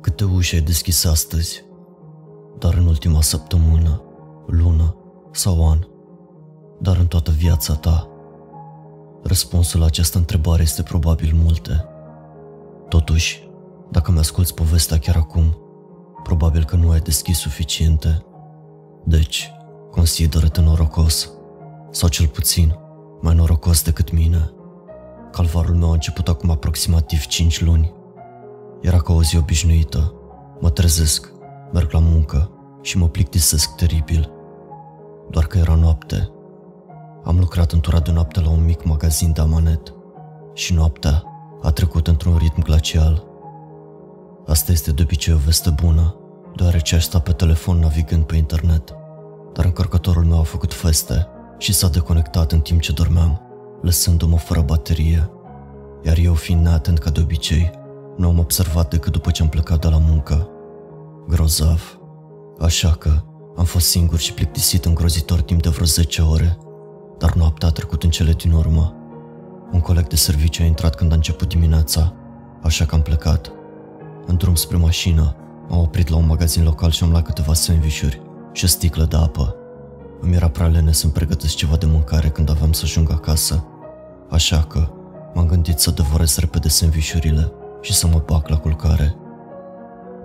Câte uși ai deschis astăzi? Dar în ultima săptămână, lună sau an? Dar în toată viața ta? Răspunsul la această întrebare este probabil multe. Totuși, dacă mi-asculți povestea chiar acum, probabil că nu ai deschis suficiente. Deci, consideră-te norocos, sau cel puțin mai norocos decât mine. Calvarul meu a început acum aproximativ 5 luni. Era ca o zi obișnuită. Mă trezesc, merg la muncă și mă plictisesc teribil. Doar că era noapte. Am lucrat în tura de noapte la un mic magazin de amanet și noaptea a trecut într-un ritm glacial. Asta este de obicei o veste bună, deoarece aș sta pe telefon navigând pe internet, dar încărcătorul meu a făcut feste și s-a deconectat în timp ce dormeam, lăsându-mă fără baterie. Iar eu, fiind neatent ca de obicei, nu am observat decât după ce am plecat de la muncă. Grozav. Așa că am fost singur și plictisit îngrozitor timp de vreo 10 ore, dar noaptea a trecut în cele din urmă. Un coleg de serviciu a intrat când a început dimineața, așa că am plecat. În drum spre mașină, m-am oprit la un magazin local și am luat câteva sandvișuri și o sticlă de apă. Îmi era prea lene să-mi pregătesc ceva de mâncare când aveam să ajung acasă, așa că m-am gândit să devorez repede sandvișurile și să mă bag la culcare.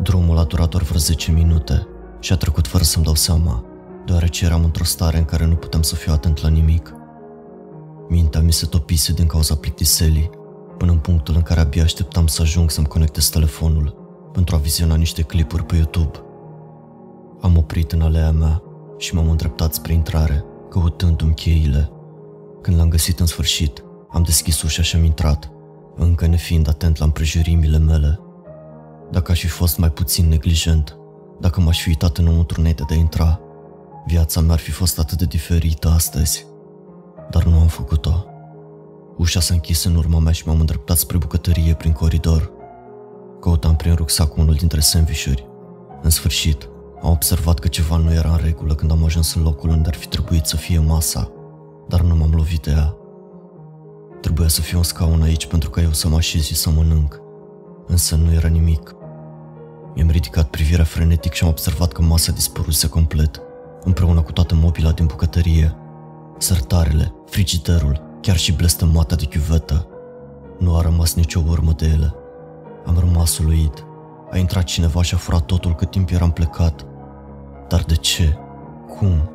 Drumul a durat doar vreo 10 minute și a trecut fără să-mi dau seama, deoarece eram într-o stare în care nu puteam să fiu atent la nimic. Mintea mi se topise din cauza plictiselii, până în punctul în care abia așteptam să ajung să-mi conectez telefonul pentru a viziona niște clipuri pe YouTube. Am oprit în alea mea și m-am îndreptat spre intrare, căutându-mi cheile. Când l-am găsit în sfârșit, am deschis ușa și am intrat, încă nefiind atent la împrejurimile mele. Dacă aș fi fost mai puțin neglijent, dacă m-aș fi uitat înăuntru înainte de a intra, viața mea ar fi fost atât de diferită astăzi. Dar nu am făcut-o. Ușa s-a închis în urma mea și m-am îndreptat spre bucătărie prin coridor. Căutam prin rucsac unul dintre sandvișuri. În sfârșit, am observat că ceva nu era în regulă când am ajuns în locul unde ar fi trebuit să fie masa, dar nu m-am lovit de ea. Trebuia să fie un scaun aici pentru ca eu să mă așez și să mănânc, însă nu era nimic. Mi-am ridicat privirea frenetic și am observat că masa dispăruse complet, împreună cu toată mobila din bucătărie. Sertarele, frigiderul, chiar și blestemata de chiuvetă. Nu a rămas nicio urmă de ele. Am rămas uluit. A intrat cineva și a furat totul cât timp eram plecat. Dar de ce? Cum?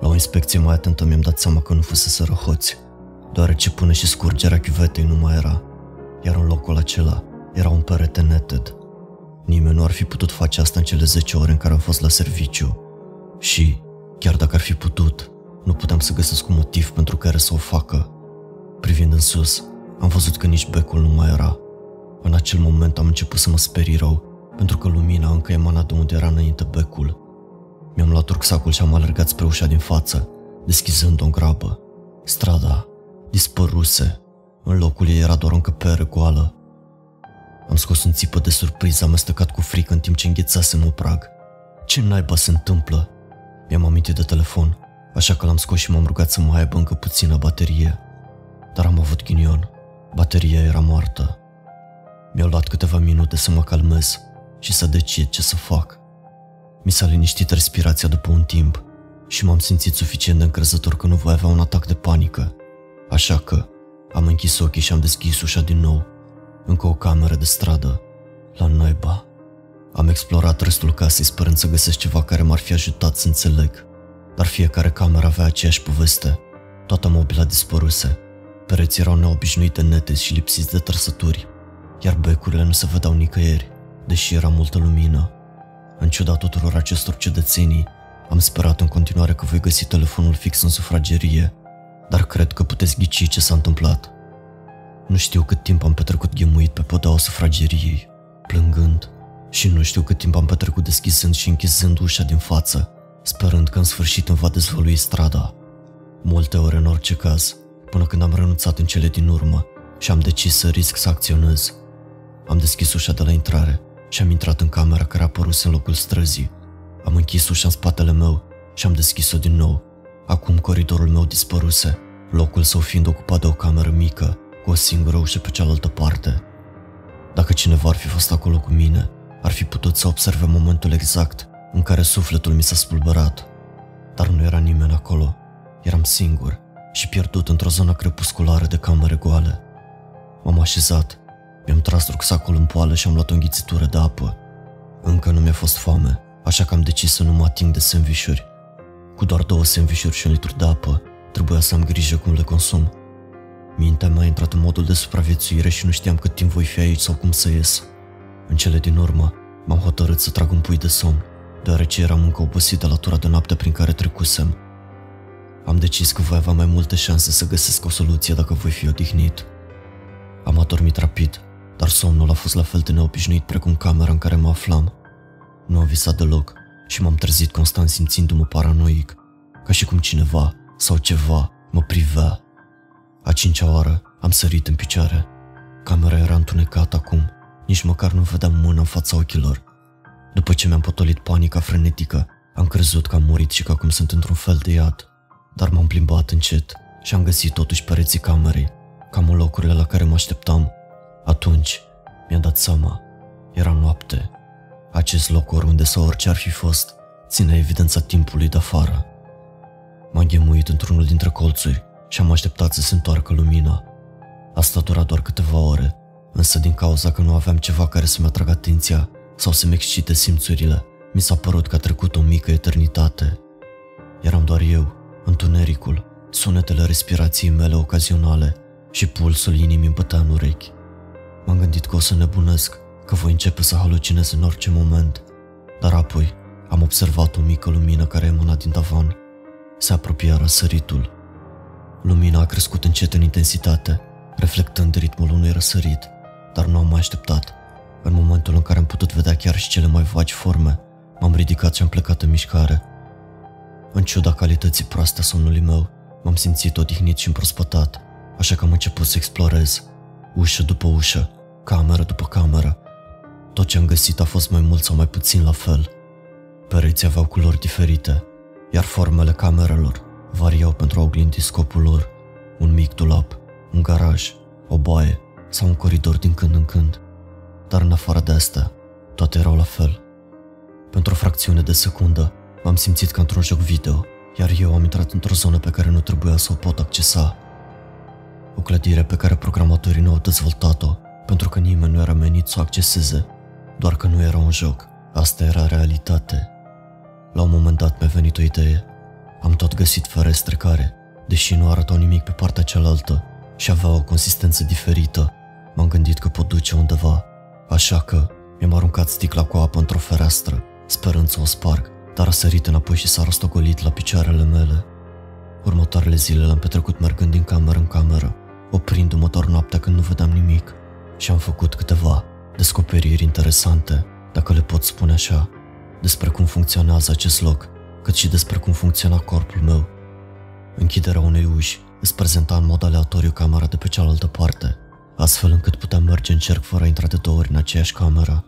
La o inspecție mai atentă mi-am dat seama că nu fusese răhoți, deoarece până și scurgerea chiuvetei nu mai era, iar în locul acela era un perete neted. Nimeni nu ar fi putut face asta în cele 10 ore în care am fost la serviciu. Și, chiar dacă ar fi putut, nu puteam să găsesc un motiv pentru care să o facă. Privind în sus, am văzut că nici becul nu mai era. În acel moment am început să mă sperii rău, pentru că lumina încă emana de unde era înainte becul. Mi-am luat rucsacul și am alergat spre ușa din față, deschizând-o în grabă. Strada dispăruse. În locul ei era doar o încăpere goală. Am scos un țipă de surpriză amestecat cu frică în timp ce înghețasem un prag. Ce naiba se întâmplă? Mi-am amintit de telefon, așa că l-am scos și m-am rugat să mai aibă încă puțină baterie. Dar am avut ghinion. Bateria era moartă. Mi-au luat câteva minute să mă calmez și să decid ce să fac. Mi s-a liniștit respirația după un timp și m-am simțit suficient de încrezător că nu voi avea un atac de panică. Așa că am închis ochii și am deschis ușa din nou. Încă o cameră de stradă. La naiba. Am explorat restul casei sperând să găsesc ceva care m-ar fi ajutat să înțeleg. Dar fiecare cameră avea aceeași poveste. Toată mobila dispăruse. Pereții erau neobișnuite nete și lipsiți de trăsături, iar becurile nu se vedeau nicăieri, deși era multă lumină. În ciuda tuturor acestor ciudățenii, am sperat în continuare că voi găsi telefonul fix în sufragerie, dar cred că puteți ghici ce s-a întâmplat. Nu știu cât timp am petrecut ghemuit pe podeaua sufrageriei, plângând, și nu știu cât timp am petrecut deschizând și închizând ușa din față, sperând că în sfârșit îmi va dezvălui strada. Multe ore în orice caz, până când am renunțat în cele din urmă și am decis să risc să acționez. Am deschis ușa de la intrare și am intrat în camera care a apărut în locul străzii. Am închis ușa în spatele meu și am deschis-o din nou. Acum coridorul meu dispăruse, locul său fiind ocupat de o cameră mică, cu o singură ușă pe cealaltă parte. Dacă cineva ar fi fost acolo cu mine, ar fi putut să observe momentul exact în care sufletul mi s-a spulberat. Dar nu era nimeni acolo. Eram singur și pierdut într-o zonă crepusculară de camere goale. M-am așezat, mi-am tras rucsacul în poală și am luat o înghițitură de apă. Încă nu mi-a fost foame, așa că am decis să nu mă ating de sandvișuri. Cu doar două sandvișuri și un litru de apă, trebuia să am grijă cum le consum. Mintea mea a intrat în modul de supraviețuire și nu știam cât timp voi fi aici sau cum să ies. În cele din urmă, m-am hotărât să trag un pui de somn, deoarece eram încă obosit de la tura de noapte prin care trecusem. Am decis că voi avea mai multe șanse să găsesc o soluție dacă voi fi odihnit. Am adormit rapid, dar somnul a fost la fel de neobișnuit precum camera în care mă aflam. Nu am visat deloc și m-am trezit constant simțindu-mă paranoic, ca și cum cineva sau ceva mă privea. A cincea oară am sărit în picioare. Camera era întunecată acum, nici măcar nu vedeam mâna în fața ochilor. După ce mi-am potolit panica frenetică, am crezut că am murit și că acum sunt într-un fel de iad. Dar m-am plimbat încet și am găsit totuși pereții camerei, cam în locurile la care mă așteptam. Atunci mi-am dat seama, era noapte. Acest loc oriunde sau orice ar fi fost, ține evidența timpului de afară. M-am ghemuit într-unul dintre colțuri și am așteptat să se întoarcă lumina. Asta dura doar câteva ore, însă din cauza că nu aveam ceva care să-mi atragă atenția sau să-mi excite simțurile, mi s-a părut că a trecut o mică eternitate. Eram doar eu, întunericul, sunetele respirației mele ocazionale și pulsul inimii îmi în urechi. M-am gândit că o să nebunesc, că voi începe să halucinez în orice moment, dar apoi am observat o mică lumină care emana din tavan. Se apropia răsăritul. Lumina a crescut încet în intensitate, reflectând ritmul unui răsărit, dar nu am mai așteptat. În momentul în care am putut vedea chiar și cele mai vagi forme, m-am ridicat și am plecat în mișcare. În ciuda calității proaste a somnului meu, m-am simțit odihnit și împrospătat, așa că am început să explorez, ușă după ușă, cameră după cameră. Tot ce am găsit a fost mai mult sau mai puțin la fel. Pereții aveau culori diferite, iar formele camerelor variau pentru a oglindi scopul lor. Un mic dulap, un garaj, o baie sau un coridor din când în când. Dar în afară de asta, toate erau la fel. Pentru o fracțiune de secundă, m-am simțit ca într-un joc video, iar eu am intrat într-o zonă pe care nu trebuia să o pot accesa. O clădire pe care programatorii nu au dezvoltat-o, pentru că nimeni nu era menit să o acceseze, doar că nu era un joc, asta era realitate. La un moment dat mi-a venit o idee. Am tot găsit ferestre care, deși nu arătau nimic pe partea cealaltă și aveau o consistență diferită, m-am gândit că pot duce undeva. Așa că mi-am aruncat sticla cu apă într-o fereastră, sperând să o sparg, dar a sărit înapoi și s-a rostogolit la picioarele mele. Următoarele zile le-am petrecut mergând din cameră în cameră, oprindu-mă doar noaptea când nu vedeam nimic și am făcut câteva descoperiri interesante, dacă le pot spune așa, despre cum funcționează acest loc, cât și despre cum funcționa corpul meu. Închiderea unei uși îți prezenta în mod aleatoriu camera de pe cealaltă parte, astfel încât puteam merge în cerc fără a intra de două ori în aceeași cameră.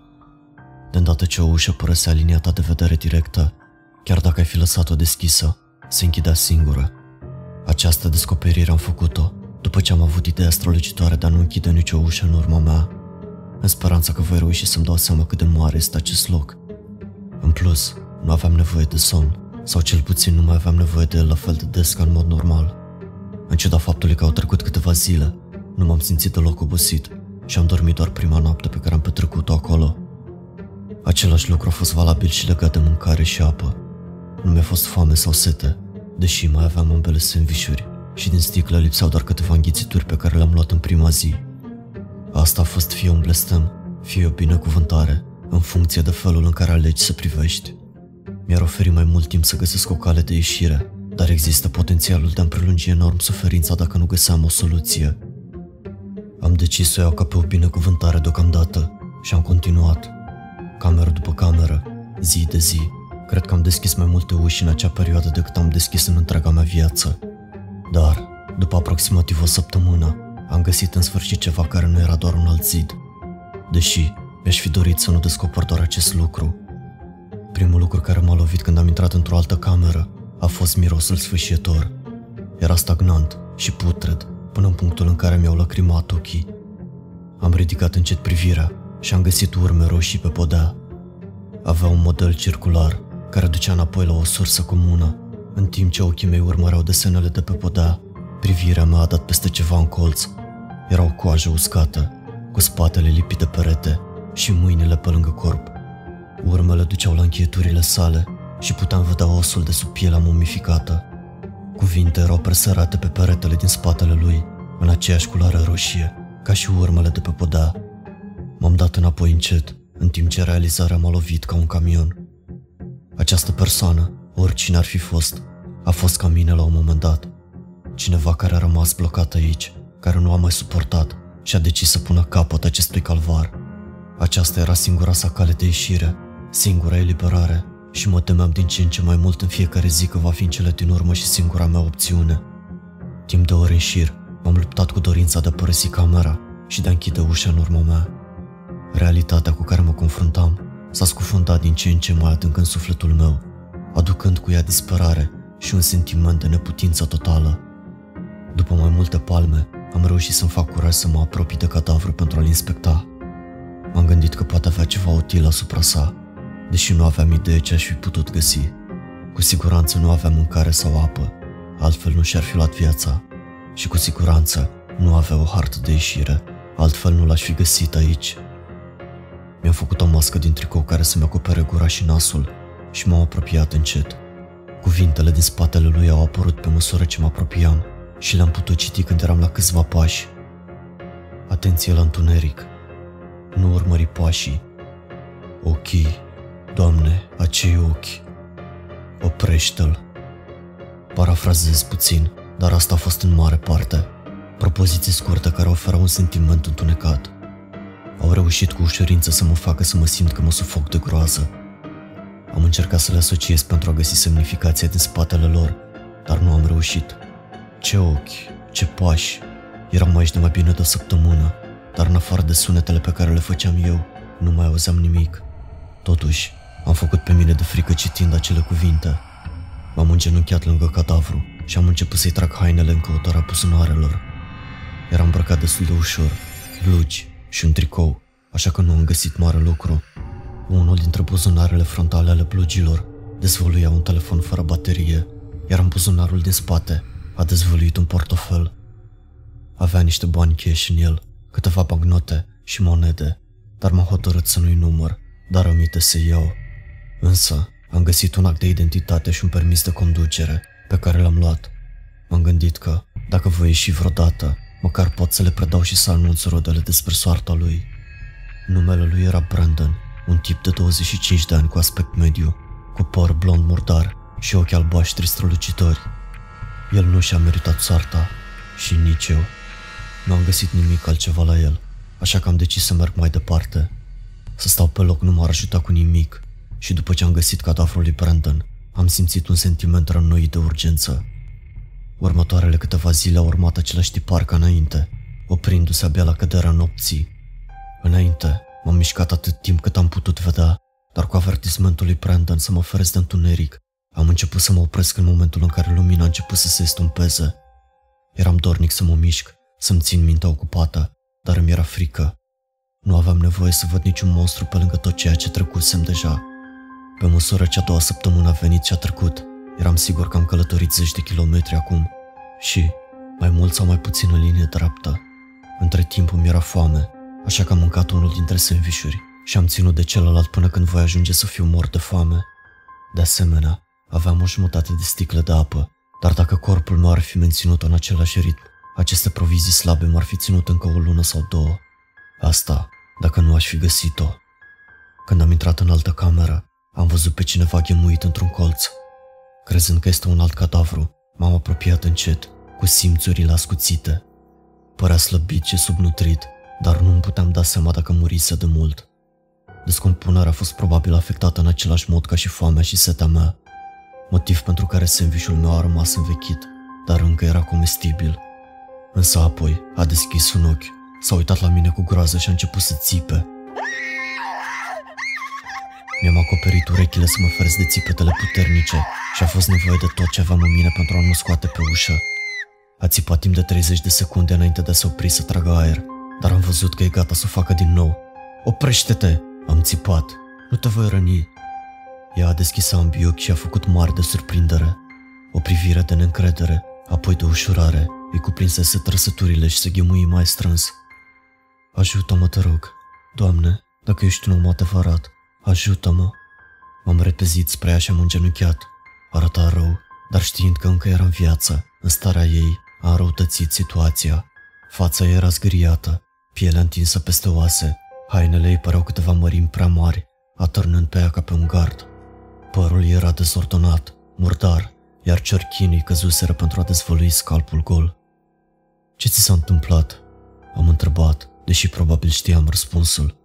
De îndată ce o ușă părăsea linia ta de vedere directă, chiar dacă ai fi lăsat-o deschisă, se închidea singură. Această descoperire am făcut-o după ce am avut ideea strălucitoare de a nu închide nicio ușă în urma mea, în speranța că voi reuși să-mi dau seama cât de mare este acest loc. În plus, nu aveam nevoie de somn, sau cel puțin nu mai aveam nevoie de el la fel de des ca în mod normal. În ciuda faptului că au trecut câteva zile, nu m-am simțit deloc obosit și am dormit doar prima noapte pe care am petrecut-o acolo. Același lucru a fost valabil și legat de mâncare și apă. Nu mi-a fost foame sau sete, deși mai aveam ambele sandvișuri și din sticlă lipseau doar câteva înghițituri pe care le-am luat în prima zi. Asta a fost fie un blestem, fie o binecuvântare, în funcție de felul în care alegi să privești. Mi-ar oferi mai mult timp să găsesc o cale de ieșire, dar există potențialul de a-mi prelungi enorm suferința dacă nu găseam o soluție. Am decis să o iau ca pe o binecuvântare deocamdată și am continuat. Cameră după cameră, zi de zi. Cred că am deschis mai multe uși în acea perioadă decât am deschis în întreaga mea viață. Dar, după aproximativ o săptămână, am găsit în sfârșit ceva care nu era doar un alt zid. Deși mi-aș fi dorit să nu descoper doar acest lucru. Primul lucru care m-a lovit când am intrat într-o altă cameră a fost mirosul sfâșietor. Era stagnant și putred, până în punctul în care mi-au lacrimat ochii. Am ridicat încet privirea și am găsit urme roșii pe podea. Avea un model circular care ducea înapoi la o sursă comună. În timp ce ochii mei urmăreau desenele de pe podea, privirea mea a dat peste ceva în colț. Era o coajă uscată, cu spatele lipit de perete și mâinile pe lângă corp. Urmele duceau la încheieturile sale și puteam vedea osul de sub pielea mumificată. Cuvinte erau presărate pe peretele din spatele lui, în aceeași culoare roșie, ca și urmele de pe podea. M-am dat înapoi încet, în timp ce realizarea m-a lovit ca un camion. Această persoană, oricine ar fi fost, a fost ca mine la un moment dat. Cineva care a rămas blocat aici, care nu a mai suportat și a decis să pună capăt acestui calvar. Aceasta era singura sa cale de ieșire, singura eliberare și mă temeam din ce în ce mai mult în fiecare zi că va fi în cele din urmă și singura mea opțiune. Timp de ore în șir, m-am luptat cu dorința de a părăsi camera și de a închide ușa în urma mea. Realitatea cu care mă confruntam s-a scufundat din ce în ce mai adânc în sufletul meu, aducând cu ea disperare și un sentiment de neputință totală. După mai multe palme, am reușit să-mi fac curaj să mă apropii de cadavru pentru a-l inspecta. M-am gândit că poate avea ceva util asupra sa, deși nu aveam idee ce aș fi putut găsi. Cu siguranță nu aveam mâncare sau apă, altfel nu și-ar fi luat viața. Și cu siguranță nu avea o hartă de ieșire, altfel nu l-aș fi găsit aici. Mi-am făcut o mască din tricou care să-mi acopere gura și nasul și m-am apropiat încet. Cuvintele din spatele lui au apărut pe măsură ce mă apropiam și le-am putut citi când eram la câțiva pași. Atenție la întuneric. Nu urmări pașii. Ochii, Doamne, acei ochi. Oprește-l. Parafrazez puțin, dar asta a fost în mare parte. Propoziții scurte care oferau un sentiment întunecat. Au reușit cu ușurință să mă facă să mă simt că mă sufoc de groază. Am încercat să le asociez pentru a găsi semnificația din spatele lor, dar nu am reușit. Ce ochi, ce pași. Eram aici de mai bine de o săptămână, dar în afară de sunetele pe care le făceam eu, nu mai auzeam nimic. Totuși, am făcut pe mine de frică citind acele cuvinte. M-am îngenunchiat lângă cadavru și am început să-i trag hainele în căutarea buzunarelor. Eram îmbrăcat destul de ușor, blugi și un tricou, așa că nu am găsit mare lucru. Unul dintre buzunarele frontale ale blugilor dezvăluia un telefon fără baterie, iar în buzunarul din spate a dezvăluit un portofel. Avea niște bani cash în el, câteva bagnote și monede, dar m-am hotărât să nu-i număr, dar aminte să iau. Însă, am găsit un act de identitate și un permis de conducere pe care l-am luat. M-am gândit că, dacă voi ieși vreodată, măcar pot să le predau și să anunț rodele despre soarta lui. Numele lui era Brandon, un tip de 25 de ani cu aspect mediu, cu păr blond murdar și ochi albaștri strălucitori. El nu și-a meritat soarta și nici eu. Nu am găsit nimic altceva la el, așa că am decis să merg mai departe. Să stau pe loc nu m-ar ajuta cu nimic și după ce am găsit cadavrul lui Brandon, am simțit un sentiment rănoit de urgență. Următoarele câteva zile au urmat același tipar ca înainte, oprindu-se abia la căderea nopții. Înainte, m-am mișcat atât timp cât am putut vedea, dar cu avertismentul lui Brandon să mă feresc de întuneric, am început să mă opresc în momentul în care lumina a început să se estompeze. Eram dornic să mă mișc, să-mi țin mintea ocupată, dar îmi era frică. Nu aveam nevoie să văd niciun monstru pe lângă tot ceea ce trecusem deja. Pe măsură ce a doua săptămână a venit și a trecut, eram sigur că am călătorit zeci de kilometri acum și, mai mult sau mai puțin în linie dreaptă. Între timp îmi era foame, așa că am mâncat unul dintre sandvișuri și am ținut de celălalt până când voi ajunge să fiu mort de foame. De asemenea, aveam o jumătate de sticlă de apă, dar dacă corpul meu ar fi menținut în același ritm, aceste provizii slabe m-ar fi ținut încă o lună sau două. Asta, dacă nu aș fi găsit-o. Când am intrat în altă cameră, am văzut pe cineva ghemuit într-un colț. Crezând că este un alt cadavru, m-am apropiat încet, cu simțurile ascuțite. Părea slăbit și subnutrit, dar nu îmi puteam da seama dacă murise de mult. Descompunerea a fost probabil afectată în același mod ca și foamea și setea mea, motiv pentru care sandvișul meu a rămas învechit, dar încă era comestibil. Însă apoi a deschis un ochi, s-a uitat la mine cu groază și a început să țipe. Mi-am acoperit urechile să mă feresc de țipetele puternice și a fost nevoie de tot ce aveam în mine pentru a nu scoate pe ușă. A țipat timp de 30 de secunde înainte de a se opri să tragă aer, dar am văzut că e gata să o facă din nou. Oprește-te! Am țipat. Nu te voi răni. Ea a deschis ambii ochi și a făcut mari de surprindere. O privire de neîncredere, apoi de ușurare, îi cuprinsese trăsăturile și se ghemui mai strâns. Ajută-mă, te rog. Doamne, dacă ești un om adevărat, ajută-mă. M-am repezit spre ea și am îngenunchiat. Arăta rău, dar știind că încă era în viață, în starea ei, a înrăutățit situația. Fața ei era zgâriată, pielea întinsă peste oase, hainele ei păreau câteva mărimi prea mari, atârnând pe ea ca pe un gard. Părul ei era dezordonat, murdar, iar cerchinii căzuseră pentru a dezvălui scalpul gol. Ce ți s-a întâmplat?" Am întrebat, deși probabil știam răspunsul.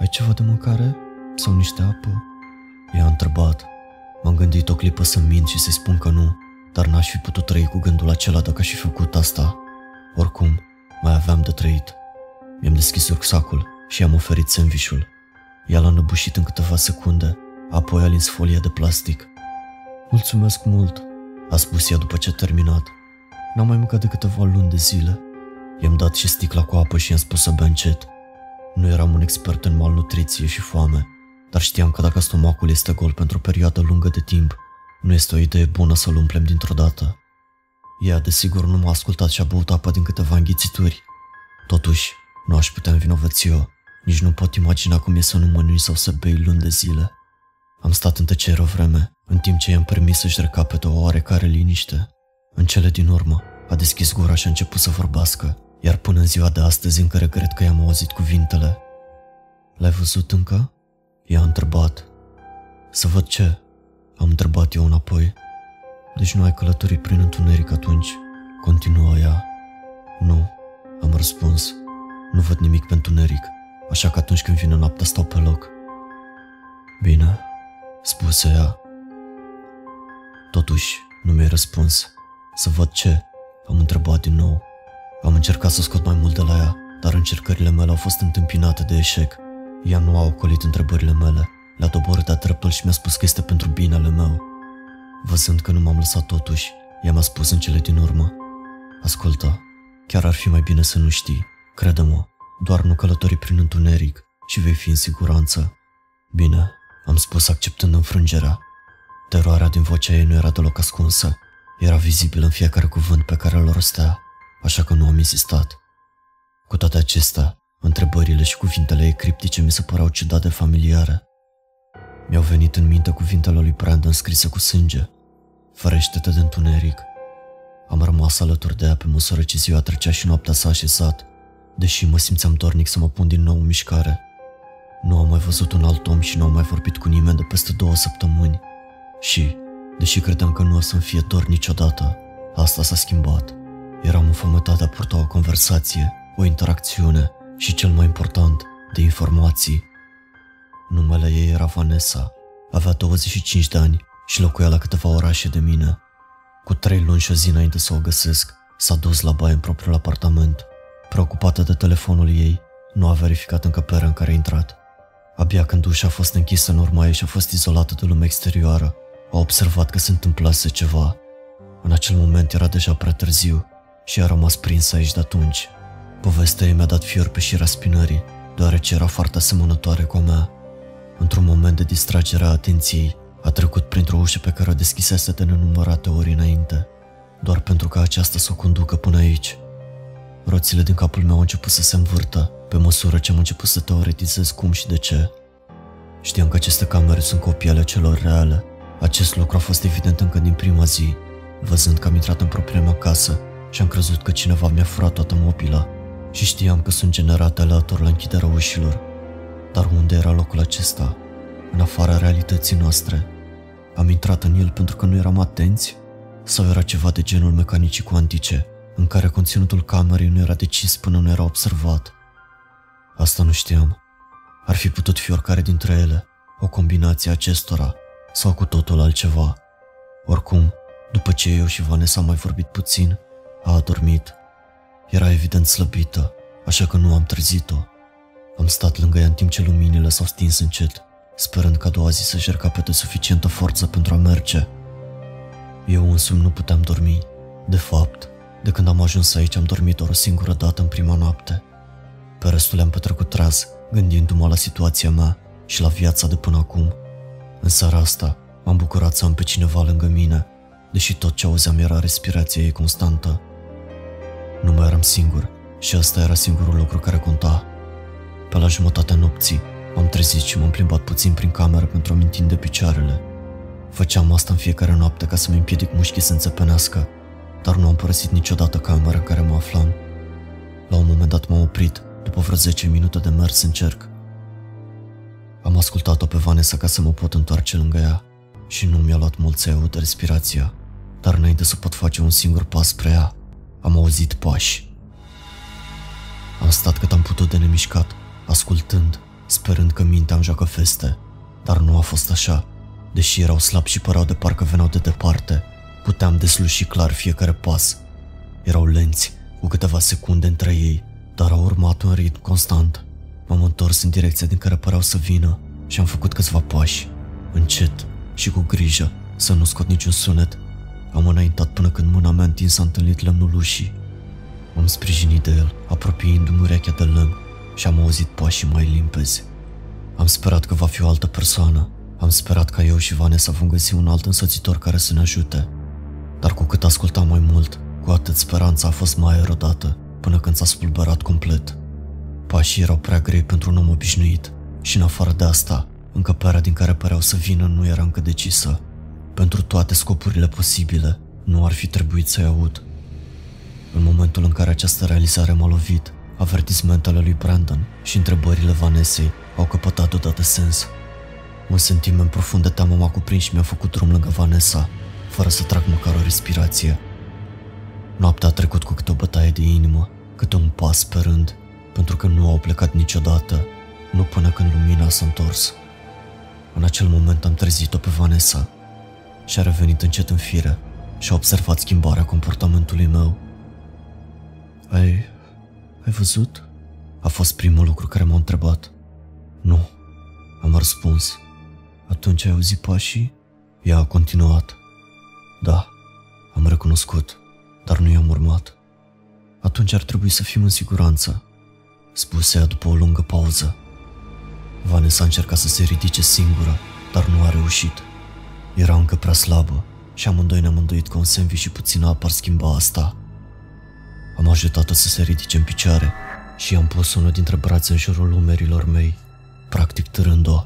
Ai ceva de mâncare? Sau niște apă? I-a întrebat. M-am gândit o clipă să mint și să-i spun că nu, dar n-aș fi putut trăi cu gândul acela dacă aș fi făcut asta. Oricum, mai aveam de trăit. Mi-am deschis rucsacul și i-am oferit sandvișul. Ea l-a năbușit în câteva secunde, apoi a lins folia de plastic. Mulțumesc mult, a spus ea după ce a terminat. N-am mai mâncat de câteva luni de zile. I-am dat și sticla cu apă și i-am spus să bea încet. Nu eram un expert în malnutriție și foame, dar știam că dacă stomacul este gol pentru o perioadă lungă de timp, nu este o idee bună să-l umplem dintr-o dată. Ea, desigur, nu m-a ascultat și a băut apă din câteva înghițituri. Totuși, nu aș putea învinovăți eu. Nici nu pot imagina cum e să nu mănânci sau să bei luni de zile. Am stat în tăcere o vreme, în timp ce i-am permis să-și recapete o oarecare liniște. În cele din urmă, a deschis gura și a început să vorbească, iar până în ziua de astăzi încă regret că i-am auzit cuvintele. L-ai văzut încă? I-a întrebat. Să văd ce? Am întrebat eu înapoi. Deci nu ai călătorit prin întuneric atunci? Continuă ea. Nu, am răspuns. Nu văd nimic pe întuneric, așa că atunci când vine noaptea stau pe loc. Bine, spuse ea. Totuși, nu mi-ai răspuns. Să văd ce? Am întrebat din nou. Am încercat să scot mai mult de la ea, dar încercările mele au fost întâmpinate de eșec. Ea nu a ocolit întrebările mele, le-a doborât de dreptul și mi-a spus că este pentru binele meu. Văzând că nu m-am lăsat totuși, ea mi-a spus în cele din urmă. Ascultă, chiar ar fi mai bine să nu știi. Crede-mă, doar nu călători prin întuneric și vei fi în siguranță. Bine, am spus acceptând înfrângerea. Teroarea din vocea ei nu era deloc ascunsă. Era vizibil în fiecare cuvânt pe care îl rostea, așa că nu am insistat. Cu toate acestea, întrebările și cuvintele ei criptice mi se păreau ciudat de familiare. Mi-au venit în minte cuvintele lui Brandon scrise cu sânge. Ferește-te de întuneric. Am rămas alături de ea pe măsură ce ziua trecea și noaptea s-a așezat, deși mă simțeam dornic să mă pun din nou în mișcare. Nu am mai văzut un alt om și nu am mai vorbit cu nimeni de peste două săptămâni. Și, deși credeam că nu o să-mi fie dor niciodată, asta s-a schimbat. Eram înfometat de a purta o conversație, o interacțiune și, cel mai important, de informații. Numele ei era Vanessa, avea 25 de ani și locuia la câteva orașe de mine. Cu trei luni și o zi înainte să o găsesc, s-a dus la baie în propriul apartament. Preocupată de telefonul ei, nu a verificat încăperea în care a intrat. Abia când ușa a fost închisă în urma ei și a fost izolată de lumea exterioară, a observat că se întâmplase ceva. În acel moment era deja prea târziu și a rămas prins aici de atunci. Povestea ei mi-a dat fior pe șira spinării, deoarece era foarte asemănătoare cu a mea. Într-un moment de distragere a atenției, a trecut printr-o ușă pe care o deschisese de nenumărate ori înainte, doar pentru ca aceasta să o conducă până aici. Roțile din capul meu au început să se învârtă, pe măsură ce am început să teoretizez cum și de ce. Știam că aceste camere sunt copii ale celor reale. Acest lucru a fost evident încă din prima zi, văzând că am intrat în propria mea casă și am crezut că cineva mi-a furat toată mobila și știam că sunt generate aleator la închiderea ușilor. Dar unde era locul acesta? În afara realității noastre. Am intrat în el pentru că nu eram atenți? Sau era ceva de genul mecanicii cuantice, în care conținutul camerei nu era decis până nu era observat? Asta nu știam. Ar fi putut fi oricare dintre ele, o combinație acestora, sau cu totul altceva. Oricum, după ce eu și Vanessa am mai vorbit puțin, a adormit. Era evident slăbită, așa că nu am trezit-o. Am stat lângă ea în timp ce luminile s-au stins încet, sperând ca a doua zi să-și recapete suficientă forță pentru a merge. Eu însumi nu puteam dormi. De fapt, de când am ajuns aici am dormit doar o singură dată în prima noapte. Pe restul le-am petrecut traz, gândindu-mă la situația mea și la viața de până acum. În seara asta m-am bucurat să am pe cineva lângă mine, deși tot ce auzeam era respirația ei constantă. Nu mai eram singur și asta era singurul lucru care conta. Pe la jumătatea nopții m-am trezit și m-am plimbat puțin prin cameră pentru a-mi întinde picioarele. Făceam asta în fiecare noapte ca să-mi împiedic mușchii să înțepenească, dar nu am părăsit niciodată camera în care mă aflam. La un moment dat m-am oprit, după vreo 10 minute de mers în cerc. Am ascultat-o pe Vanessa ca să mă pot întoarce lângă ea și nu mi-a luat mult să aud respirația, dar înainte să pot face un singur pas spre ea, am auzit pași. Am stat cât am putut de nemișcat, ascultând, sperând că mintea îmi joacă feste, dar nu a fost așa. Deși erau slabi și păreau de parcă veneau de departe, puteam desluși clar fiecare pas. Erau lenți, cu câteva secunde între ei, dar au urmat un ritm constant. M-am întors în direcția din care păreau să vină și am făcut câțiva pași, încet și cu grijă, să nu scot niciun sunet. Am înaintat până când mâna mea întins a întâlnit lemnul ușii. M-am sprijinit de el, apropiindu-mi urechea de lemn și am auzit pașii mai limpezi. Am sperat că va fi o altă persoană. Am sperat ca eu și Vanessa vom găsi un alt însoțitor care să ne ajute. Dar cu cât ascultam mai mult, cu atât speranța a fost mai erodată, până când s-a spulberat complet. Pașii erau prea grei pentru un om obișnuit și în afară de asta, încăperea din care păreau să vină nu era încă decisă. Pentru toate scopurile posibile, nu ar fi trebuit să-i aud. În momentul în care această realizare m-a lovit, avertismentele lui Brandon și întrebările Vanessei au căpătat deodată sens. Un sentiment profund de teamă m-a cuprins și mi-a făcut drum lângă Vanessa, fără să trag măcar o respirație. Noaptea a trecut cu câte o bătaie de inimă, câte un pas pe rând, pentru că nu au plecat niciodată, nu până când lumina s-a întors. În acel moment am trezit-o pe Vanessa și a revenit încet în fire și a observat schimbarea comportamentului meu. Ai... ai văzut? A fost primul lucru care m-a întrebat. Nu, am răspuns. Atunci ai auzit pașii? Ea a continuat. Da, am recunoscut, dar nu i-am urmat. Atunci ar trebui să fim în siguranță, spuse ea după o lungă pauză. Vanessa a încercat să se ridice singură, dar nu a reușit. Era încă prea slabă și amândoi ne-am îndoit că un sandwich și puțină apă ar schimba asta. Am ajutat-o să se ridice în picioare și i-am pus unul dintre brațe în jurul umerilor mei, practic târând-o.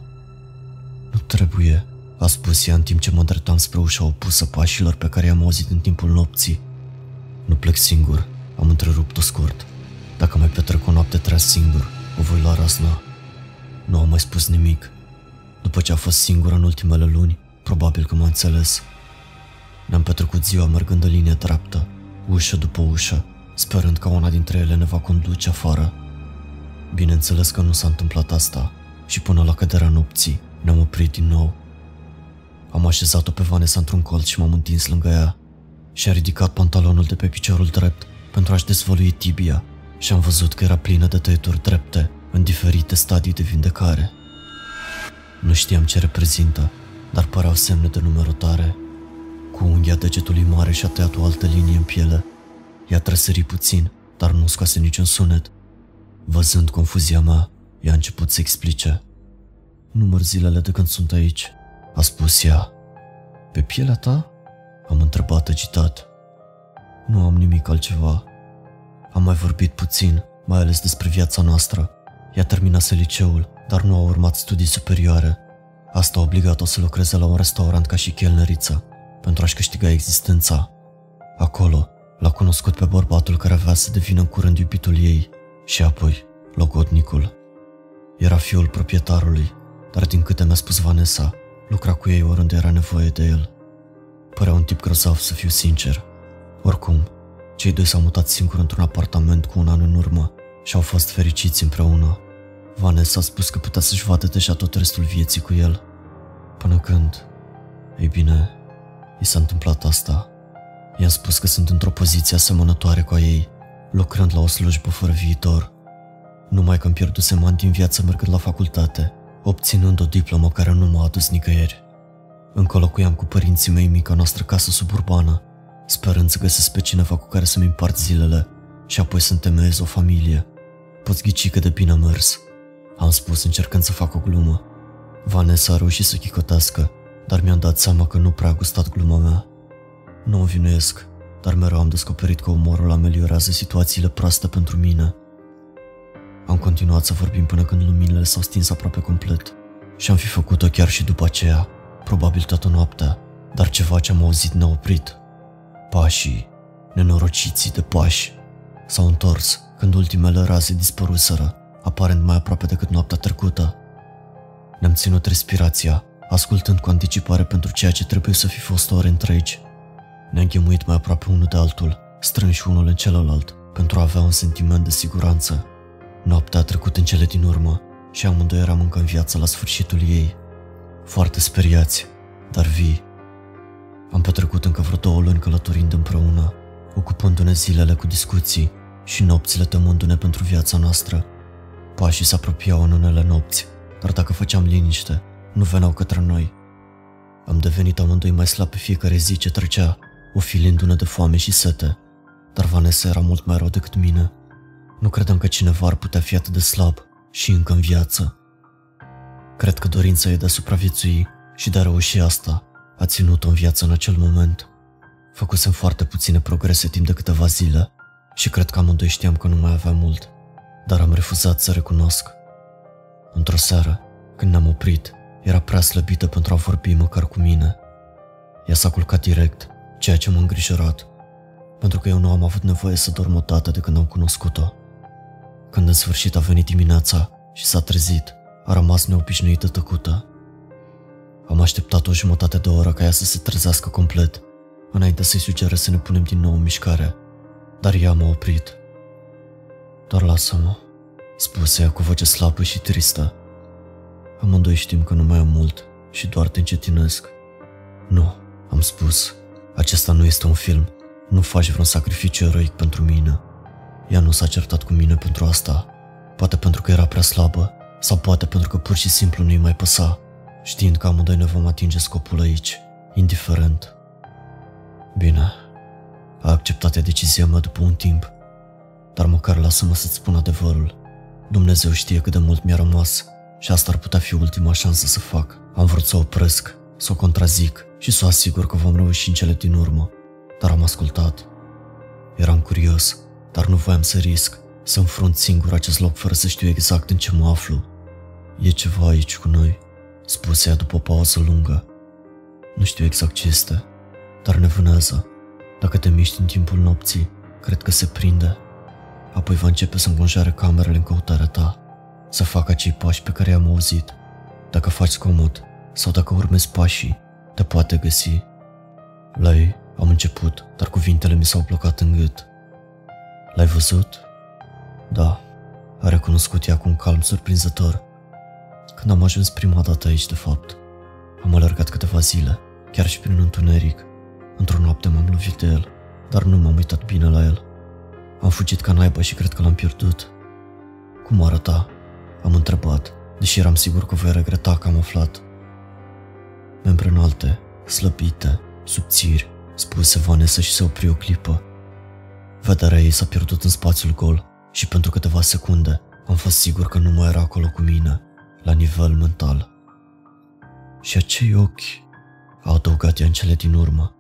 Nu trebuie, a spus ea în timp ce mă îndreptam spre ușa opusă pașilor pe care i-am auzit în timpul nopții. Nu plec singur, am întrerupt-o scurt. Dacă mai petrec o noapte trea singur, o voi lua rasna. Nu am mai spus nimic. După ce a fost singură în ultimele luni, probabil că m-a înțeles. Ne-am petrecut ziua mergând de linie dreaptă, ușă după ușă, sperând că una dintre ele ne va conduce afară. Bineînțeles că nu s-a întâmplat asta și până la căderea nopții ne-am oprit din nou. Am așezat-o pe Vanessa într-un colț și m-am întins lângă ea și a ridicat pantalonul de pe piciorul drept pentru a-și dezvălui tibia și am văzut că era plină de tăieturi drepte în diferite stadii de vindecare. Nu știam ce reprezintă, dar păreau semne de numerotare. Cu unghia degetului mare și-a tăiat o altă linie în piele. Ea trăsări puțin, dar nu scoase niciun sunet. Văzând confuzia mea, ea a început să explice. Număr zilele de când sunt aici, a spus ea. Pe pielea ta? Am întrebat agitat. Nu am nimic altceva. Am mai vorbit puțin, mai ales despre viața noastră. Ea terminase liceul, dar nu a urmat studii superioare. Asta a obligat-o să lucreze la un restaurant ca și chelneriță, pentru a-și câștiga existența. Acolo, l-a cunoscut pe bărbatul care avea să devină în curând iubitul ei și apoi logodnicul. Era fiul proprietarului, dar din câte mi-a spus Vanessa, lucra cu ei oriunde era nevoie de el. Părea un tip grozav, să fiu sincer. Oricum, cei doi s-au mutat singuri într-un apartament cu un an în urmă și au fost fericiți împreună. Vanessa a spus că putea să-și vadă deja tot restul vieții cu el. Până când... Ei bine, i s-a întâmplat asta. I-am spus că sunt într-o poziție asemănătoare cu a ei, lucrând la o slujbă fără viitor. Numai că îmi pierdusem ani din viață mergând la facultate, obținând o diplomă care nu m-a adus nicăieri. Încă locuiam cu părinții mei în mica noastră casă suburbană, sperând să găsesc pe cineva cu care să-mi împart zilele și apoi să întemeiez o familie. Poți ghici cât de bine a mers. Am spus încercând să fac o glumă. Vanessa a reușit să chicotească, dar mi-am dat seama că nu prea a gustat gluma mea. Nu o vinuiesc, dar mereu am descoperit că umorul ameliorează situațiile proaste pentru mine. Am continuat să vorbim până când luminile s-au stins aproape complet și am fi făcut-o chiar și după aceea, probabil toată noaptea, dar ceva ce am auzit ne-a oprit. Pașii, nenorociții de pași, s-au întors când ultimele raze dispăruseră, aparent mai aproape decât noaptea trecută. Ne-am ținut respirația, ascultând cu anticipare pentru ceea ce trebuie să fi fost ore întregi. Ne-am ghemuit mai aproape unul de altul, strânși unul în celălalt, pentru a avea un sentiment de siguranță. Noaptea a trecut în cele din urmă și amândoi eram încă în viață la sfârșitul ei. Foarte speriați, dar vii. Am petrecut încă vreo două luni călătorind împreună, ocupându-ne zilele cu discuții și nopțile temându-ne pentru viața noastră. Pașii se apropiau în unele nopți, dar dacă făceam liniște, nu veneau către noi. Am devenit amândoi mai slab pe fiecare zi ce trecea, ofilindu-ne de foame și sete, dar Vanessa era mult mai rău decât mine. Nu credeam că cineva ar putea fi atât de slab și încă în viață. Cred că dorința ei de a supraviețui și de a reuși asta a ținut-o în viață în acel moment. Făcusem foarte puține progrese timp de câteva zile și cred că amândoi știam că nu mai aveam mult, dar am refuzat să recunosc. Într-o seară, când ne-am oprit, era prea slăbită pentru a vorbi măcar cu mine. Ea s-a culcat direct, ceea ce m-a îngrijorat, pentru că eu nu am avut nevoie să dorm o dată de când am cunoscut-o. Când în sfârșit a venit dimineața și s-a trezit, a rămas neobișnuită tăcută. Am așteptat o jumătate de oră ca ea să se trezească complet, înainte să-i sugerez să ne punem din nou în mișcare, dar ea m-a oprit. Doar lasă-mă, spuse ea cu voce slabă și tristă. Amândoi știm că nu mai am mult și doar te încetinesc. Nu, am spus, acesta nu este un film. Nu faci vreun sacrificiu eroic pentru mine. Ea nu s-a certat cu mine pentru asta. Poate pentru că era prea slabă, sau poate pentru că pur și simplu nu-i mai păsa, știind că amândoi ne vom atinge scopul aici, indiferent. Bine, a acceptat decizia mea după un timp, dar măcar lasă-mă să-ți spun adevărul. Dumnezeu știe cât de mult mi-a rămas și asta ar putea fi ultima șansă să fac. Am vrut să opresc, să o contrazic și să o asigur că vom reuși în cele din urmă, dar am ascultat. Eram curios, dar nu voiam să risc, să înfrunt singur acest loc fără să știu exact în ce mă aflu. E ceva aici cu noi, spuse ea după o pauză lungă. Nu știu exact ce este, dar ne vânează. Dacă te miști în timpul nopții, cred că se prinde. Apoi va începe să înconjoare camerele în căutarea ta, să facă acei pași pe care i-am auzit. Dacă faci comod sau dacă urmezi pașii, te poate găsi. La ei am început, dar cuvintele mi s-au blocat în gât. L-ai văzut? Da, a recunoscut ea cu un calm surprinzător. Când am ajuns prima dată aici, de fapt, am alergat câteva zile, chiar și prin întuneric. Într-o noapte m-am lovit de el, dar nu m-am uitat bine la el. Am fugit ca naiba și cred că l-am pierdut. Cum arăta? Am întrebat, deși eram sigur că voi regreta că am aflat. Membre înalte, slăbite, subțiri, spuse Vanessa și se opri o clipă. Vederea ei s-a pierdut în spațiul gol și pentru câteva secunde am fost sigur că nu mai era acolo cu mine, la nivel mental. Și acei ochi, a adăugat ea în cele din urmă,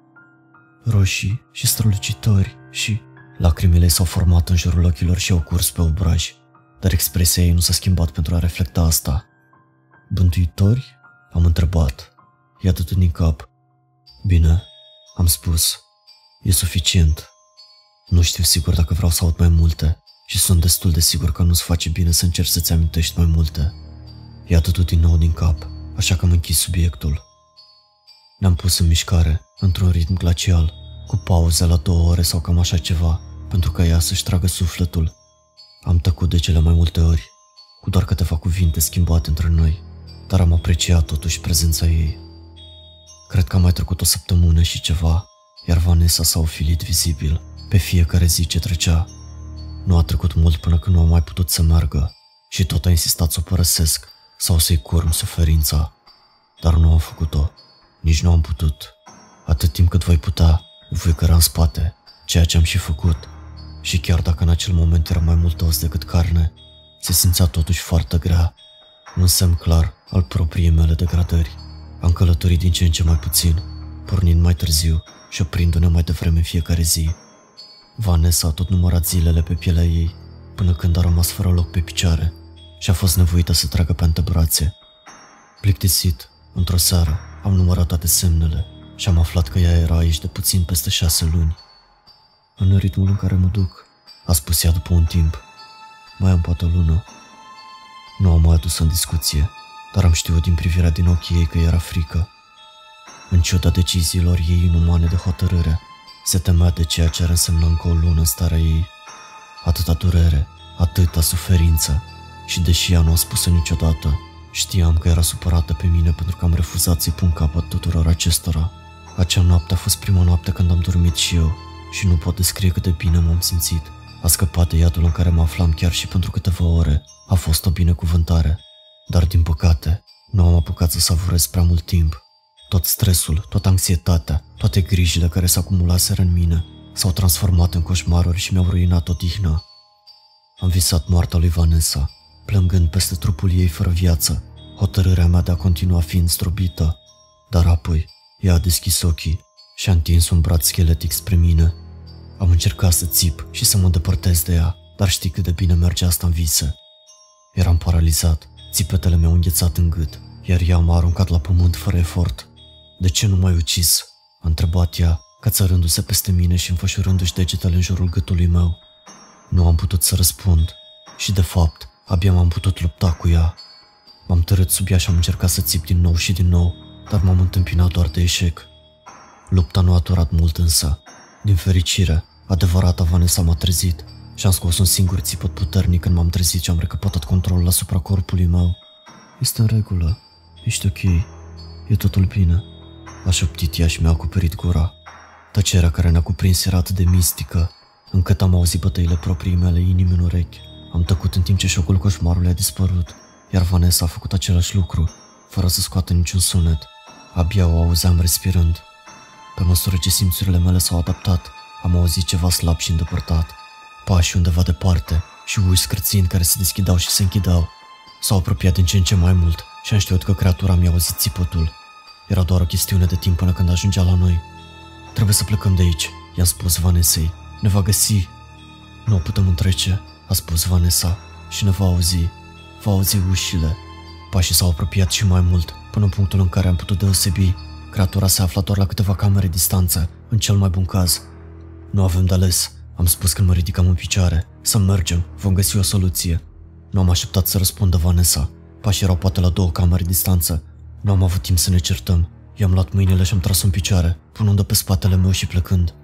roșii și strălucitori și lacrimile s-au format în jurul ochilor și au curs pe obraj, dar expresia ei nu s-a schimbat pentru a reflecta asta. Bântuitori? Am întrebat. I-a dat din cap. Bine, am spus. E suficient. Nu știu sigur dacă vreau să aud mai multe și sunt destul de sigur că nu-ți face bine să încerci să-ți amintești mai multe. I-a tutut din nou din cap, așa că am închis subiectul. Ne-am pus în mișcare, într-un ritm glacial, cu pauze la două ore sau cam așa ceva, pentru ca ea să-și tragă sufletul. Am tăcut de cele mai multe ori, cu doar câteva cuvinte schimbate între noi, dar am apreciat totuși prezența ei. Cred că am mai trecut o săptămână și ceva, iar Vanessa s-a ofilit vizibil pe fiecare zi ce trecea. Nu a trecut mult până când nu am mai putut să meargă și tot a insistat să o părăsesc sau să-i curm suferința. Dar nu am făcut-o, nici nu am putut. Atât timp cât voi putea, voi căra în spate, ceea ce am și făcut. Și chiar dacă în acel moment era mai mult os decât carne, se simțea totuși foarte grea Un semn clar al propriei mele degradări. Am călătorit din ce în ce mai puțin, pornind mai târziu și oprindu-ne mai devreme în fiecare zi. Vanessa a tot numărat zilele pe pielea ei, până când a rămas fără loc pe picioare și a fost nevoită să tragă pe antebrațe. Plictisit, într-o seară, am numărat toate semnele și am aflat că ea era aici de puțin peste șase luni. În ritmul în care mă duc, a spus ea după un timp. Mai am poate o lună. Nu am mai adus în discuție, dar am știut din privirea din ochii ei că era frică. În ciuda deciziilor ei inumane de hotărâre, se temea de ceea ce ar însemna încă o lună în starea ei. Atâta durere, atâta suferință și deși ea nu a spus-o niciodată, știam că era supărată pe mine pentru că am refuzat să-i pun capăt tuturor acestora. Acea noapte a fost prima noapte când am dormit și eu și nu pot descrie cât de bine m-am simțit. A scăpat de iadul în care mă aflam chiar și pentru câteva ore. A fost o binecuvântare. Dar din păcate, nu am apucat să savurez prea mult timp. Tot stresul, toată anxietatea, toate grijile care se acumulaseră în mine s-au transformat în coșmaruri și mi-au ruinat odihna. Am visat moartea lui Vanessa, plângând peste trupul ei fără viață, hotărârea mea de a continua fiind strobită. Dar apoi, ea a deschis ochii și a întins un braț scheletic spre mine. Am încercat să țip și să mă depărtez de ea, dar știi cât de bine merge asta în vise. Eram paralizat, țipetele mi-au înghețat în gât, iar ea m-a aruncat la pământ fără efort. De ce nu m-ai ucis?" a întrebat ea, cațărându-se peste mine și înfășurându-și degetele în jurul gâtului meu. Nu am putut să răspund și, de fapt, abia m-am putut lupta cu ea. M-am tărât sub ea și am încercat să țip din nou și din nou, dar m-am întâmpinat doar de eșec. Lupta nu a durat mult însă. Din fericire, adevărata Vanessa m-a trezit și am scos un singur țipăt puternic când m-am trezit și am recăpătat controlul asupra corpului meu. Este în regulă, ești ok, e totul bine. A șoptit ea și mi-a acoperit gura. Tăcerea care ne-a cuprins era atât de mistică, încât am auzit bătăile proprii mele inimi în urechi. Am tăcut în timp ce șocul coșmarului a dispărut, iar Vanessa a făcut același lucru, fără să scoată niciun sunet. Abia o auzeam respirând. Pe măsură ce simțurile mele s-au adaptat, am auzit ceva slab și îndepărtat. Pași undeva departe și uși scrățind care se deschidau și se închideau. S-au apropiat din ce în ce mai mult și am știut că creatura mi-a auzit țipătul. Era doar o chestiune de timp până când ajungea la noi. Trebuie să plecăm de aici, i-am spus Vanesei. Ne va găsi. Nu o putem întrece, a spus Vanessa, și ne va auzi. Va auzi ușile. Pașii s-au apropiat și mai mult, până în punctul în care am putut deosebi. Creatura se afla doar la câteva camere distanță, în cel mai bun caz. Nu avem de ales, am spus când mă ridicam în picioare. Să mergem, vom găsi o soluție. Nu am așteptat să răspundă Vanessa. Pașii erau poate la două camere distanță. Nu am avut timp să ne certăm. I-am luat mâinile și am tras în picioare, punând-o pe spatele meu și plecând.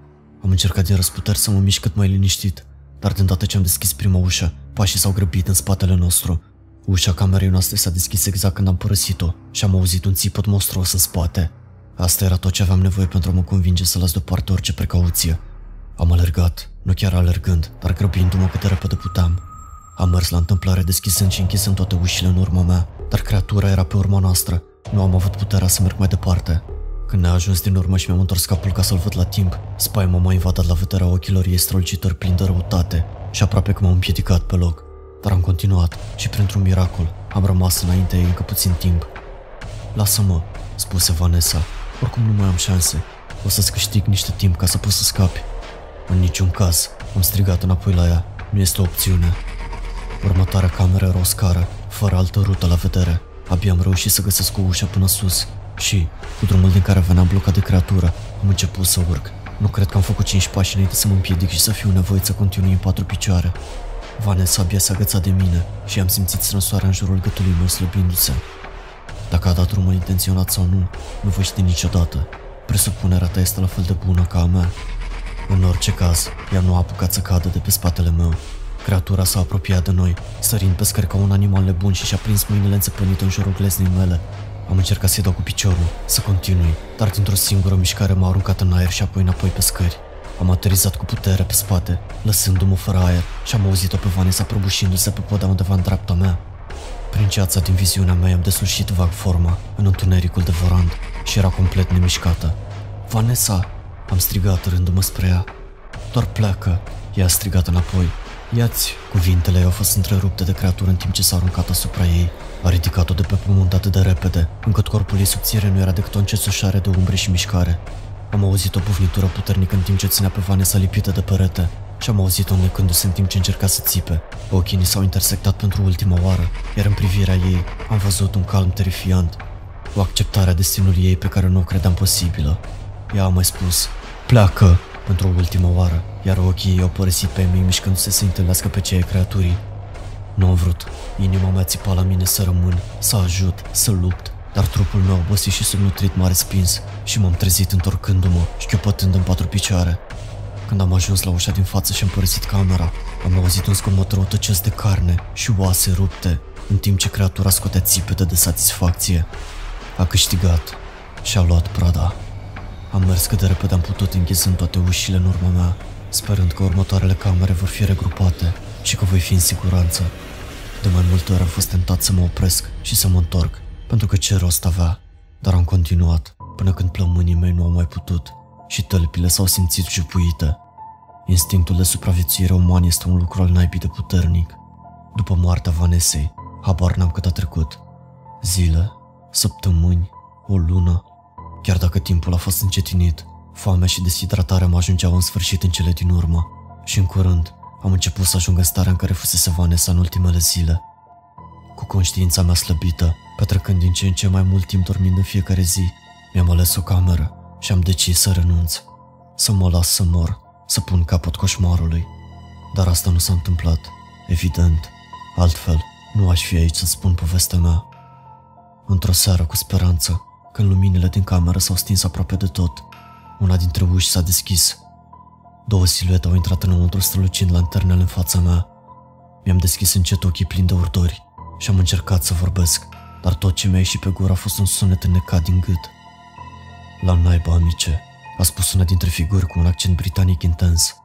Am încercat din răsputeri să mă mișc cât mai liniștit, dar de îndată ce am deschis prima ușă, pașii s-au grăbit în spatele nostru. Ușa camerei noastre s-a deschis exact când am părăsit-o și am auzit un țipăt monstruos în spate. Asta era tot ce aveam nevoie pentru a mă convinge să las deoparte orice precauție. Am alergat, nu chiar alergând, dar grăbindu-mă cât de repede puteam. Am mers la întâmplare deschisând și închisând toate ușile în urma mea, dar creatura era pe urma noastră. Nu am avut puterea să merg mai departe. Când ne-a ajuns din urmă și mi-am întors capul ca să-l văd la timp, spaima m-a invadat la vederea ochilor ei strălucitori plini de răutate și aproape că m-am împiedicat pe loc. Dar am continuat și printr-un miracol am rămas înainte ei încă puțin timp. Lasă-mă, spuse Vanessa, oricum nu mai am șanse. O să-ți câștig niște timp ca să poți să scapi. În niciun caz, am strigat înapoi la ea. Nu este o opțiune. Următoarea cameră era o scară, fără altă rută la vedere. Abia am reușit să găsesc o ușă până sus și, cu drumul din care veneam blocat de creatură, am început să urc. Nu cred că am făcut 5 pași înainte să mă împiedic și să fiu nevoit să continui în patru picioare. Vanessa abia s-a agățat de mine și am simțit strânsoarea în jurul gâtului meu slăbindu-se. Dacă a dat drumul intenționat sau nu, nu voi ști niciodată. Presupunerea ta este la fel de bună ca a mea. În orice caz, ea nu a apucat să cadă de pe spatele meu. Creatura s-a apropiat de noi, sărind pe scări ca un animal nebun și și-a prins mâinile înțepănite în jurul gleznei mele. Am încercat să-i dau cu piciorul, să continui, dar dintr-o singură mișcare m-a aruncat în aer și apoi înapoi pe scări. Am aterizat cu putere pe spate, lăsându-mă fără aer și am auzit-o pe Vanessa prăbușindu-se pe poda undeva în dreapta mea. Prin ceața din viziunea mea am deslușit vag forma în întunericul de vorand și era complet nemișcată. Vanessa! Am strigat rându-mă spre ea. Doar pleacă! Ea a strigat înapoi. Iați! Cuvintele ei au fost întrerupte de creatură în timp ce s-a aruncat asupra ei. A ridicat-o de pe pământ atât de repede, încât corpul ei subțire nu era decât o încețușare de umbre și mișcare. Am auzit o bufnitură puternică în timp ce ținea pe Vanessa lipită de perete și am auzit-o necându-se în timp ce încerca să țipe. Ochii ni s-au intersectat pentru ultima oară, iar în privirea ei am văzut un calm terifiant, o acceptare a destinului ei pe care nu o credeam posibilă. Ea a mai spus, pleacă, pentru o ultimă oară, iar ochii ei au părăsit pe mine mișcându-se să întâlnească pe cei creaturii. Nu am vrut. Inima mea țipa la mine să rămân, să ajut, să lupt, dar trupul meu obosit și subnutrit m-a respins și m-am trezit întorcându-mă, șchiopătând în patru picioare. Când am ajuns la ușa din față și am părăsit camera, am auzit un zgomot răutăcios de carne și oase rupte, în timp ce creatura scotea țipete de satisfacție. A câștigat și a luat prada. Am mers cât de repede am putut închizând toate ușile în urma mea, sperând că următoarele camere vor fi regrupate și că voi fi în siguranță. De mai multe ori am fost tentat să mă opresc și să mă întorc, pentru că ce rost avea, dar am continuat până când plămânii mei nu au mai putut și tălpile s-au simțit jupuite. Instinctul de supraviețuire uman este un lucru al naibii de puternic. După moartea Vanesei, habar n-am cât a trecut. Zile, săptămâni, o lună, Chiar dacă timpul a fost încetinit, foamea și deshidratarea mă ajungeau în sfârșit în cele din urmă și în curând am început să ajung în starea în care fusese Vanessa în ultimele zile. Cu conștiința mea slăbită, petrecând din ce în ce mai mult timp dormind în fiecare zi, mi-am ales o cameră și am decis să renunț, să mă las să mor, să pun capăt coșmarului. Dar asta nu s-a întâmplat, evident. Altfel, nu aș fi aici să spun povestea mea. Într-o seară cu speranță, când luminile din cameră s-au stins aproape de tot, una dintre uși s-a deschis. Două siluete au intrat înăuntru strălucind lanternele în fața mea. Mi-am deschis încet ochii plini de urdori și am încercat să vorbesc, dar tot ce mi-a ieșit pe gură a fost un sunet înnecat din gât. La naiba, amice, a spus una dintre figuri cu un accent britanic intens.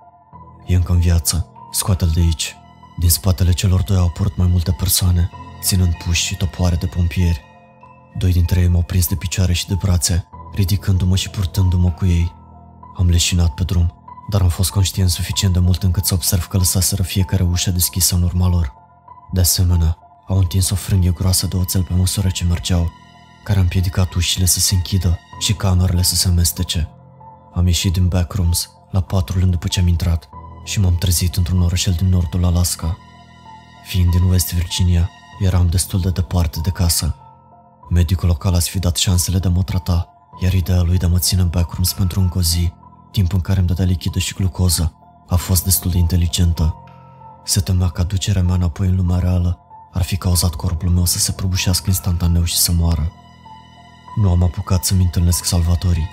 E încă în viață, scoate-l de aici. Din spatele celor doi au apărut mai multe persoane, ținând puși și topoare de pompieri. Doi dintre ei m-au prins de picioare și de brațe, ridicându-mă și purtându-mă cu ei. Am leșinat pe drum, dar am fost conștient suficient de mult încât să observ că lăsaseră fiecare ușă deschisă în urma lor. De asemenea, au întins o frânghie groasă de oțel pe măsură ce mergeau, care a împiedicat ușile să se închidă și camerele să se amestece. Am ieșit din backrooms la patru luni după ce am intrat și m-am trezit într-un orășel din nordul Alaska. Fiind din West Virginia, eram destul de departe de casă Medicul local a sfidat șansele de a mă trata, iar ideea lui de a mă ține în backrooms pentru încă o zi, timp în care îmi dădea lichidă și glucoză, a fost destul de inteligentă. Se temea că aducerea mea înapoi în lumea reală ar fi cauzat corpul meu să se prăbușească instantaneu și să moară. Nu am apucat să-mi întâlnesc salvatorii.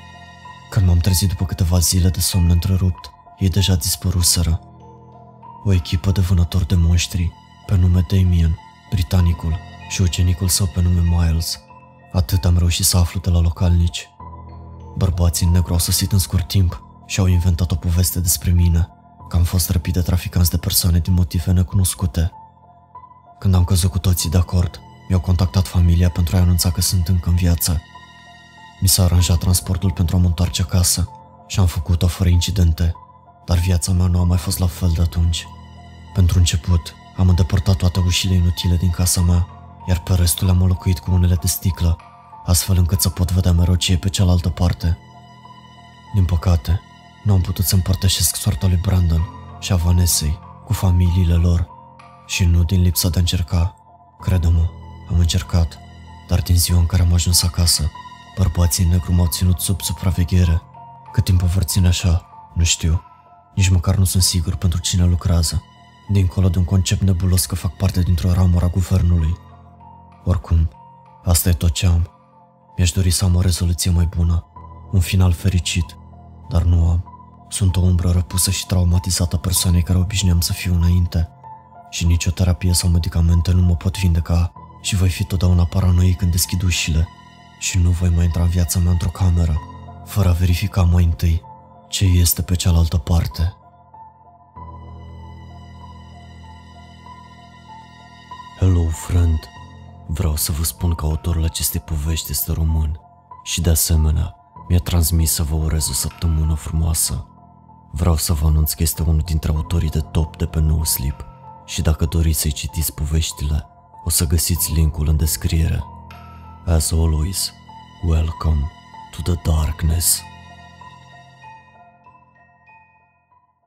Când m-am trezit după câteva zile de somn întrerupt, ei deja dispăruseră. O echipă de vânători de monștri, pe nume Damien, britanicul, și ucenicul său pe nume Miles. Atât am reușit să aflu de la localnici. Bărbații în negru au sosit în scurt timp și au inventat o poveste despre mine, că am fost răpit de traficanți de persoane din motive necunoscute. Când am căzut cu toții de acord, mi-au contactat familia pentru a-i anunța că sunt încă în viață. Mi s-a aranjat transportul pentru a mă întoarce acasă și am făcut-o fără incidente, dar viața mea nu a mai fost la fel de atunci. Pentru început, am îndepărtat toate ușile inutile din casa mea iar pe restul le-am înlocuit cu unele de sticlă, astfel încât să pot vedea mereu ce e pe cealaltă parte. Din păcate, nu am putut să împărtășesc soarta lui Brandon și a Vanessei cu familiile lor și nu din lipsa de a încerca. Crede-mă, am încercat, dar din ziua în care am ajuns acasă, bărbații negru m-au ținut sub supraveghere. Cât timp o vor ține așa, nu știu. Nici măcar nu sunt sigur pentru cine lucrează, dincolo de un concept nebulos că fac parte dintr-o ramură a guvernului. Oricum, asta e tot ce am. Mi-aș dori să am o rezoluție mai bună, un final fericit, dar nu am. Sunt o umbră răpusă și traumatizată persoanei care obișnuiam să fiu înainte. Și nicio terapie sau medicamente nu mă pot vindeca și voi fi totdeauna paranoic când deschid ușile și nu voi mai intra în viața mea într-o cameră, fără a verifica mai întâi ce este pe cealaltă parte. Hello, friend. Vreau să vă spun că autorul acestei povești este român și de asemenea mi-a transmis să vă urez o săptămână frumoasă. Vreau să vă anunț că este unul dintre autorii de top de pe No Sleep și dacă doriți să-i citiți poveștile, o să găsiți linkul în descriere. As always, welcome to the darkness.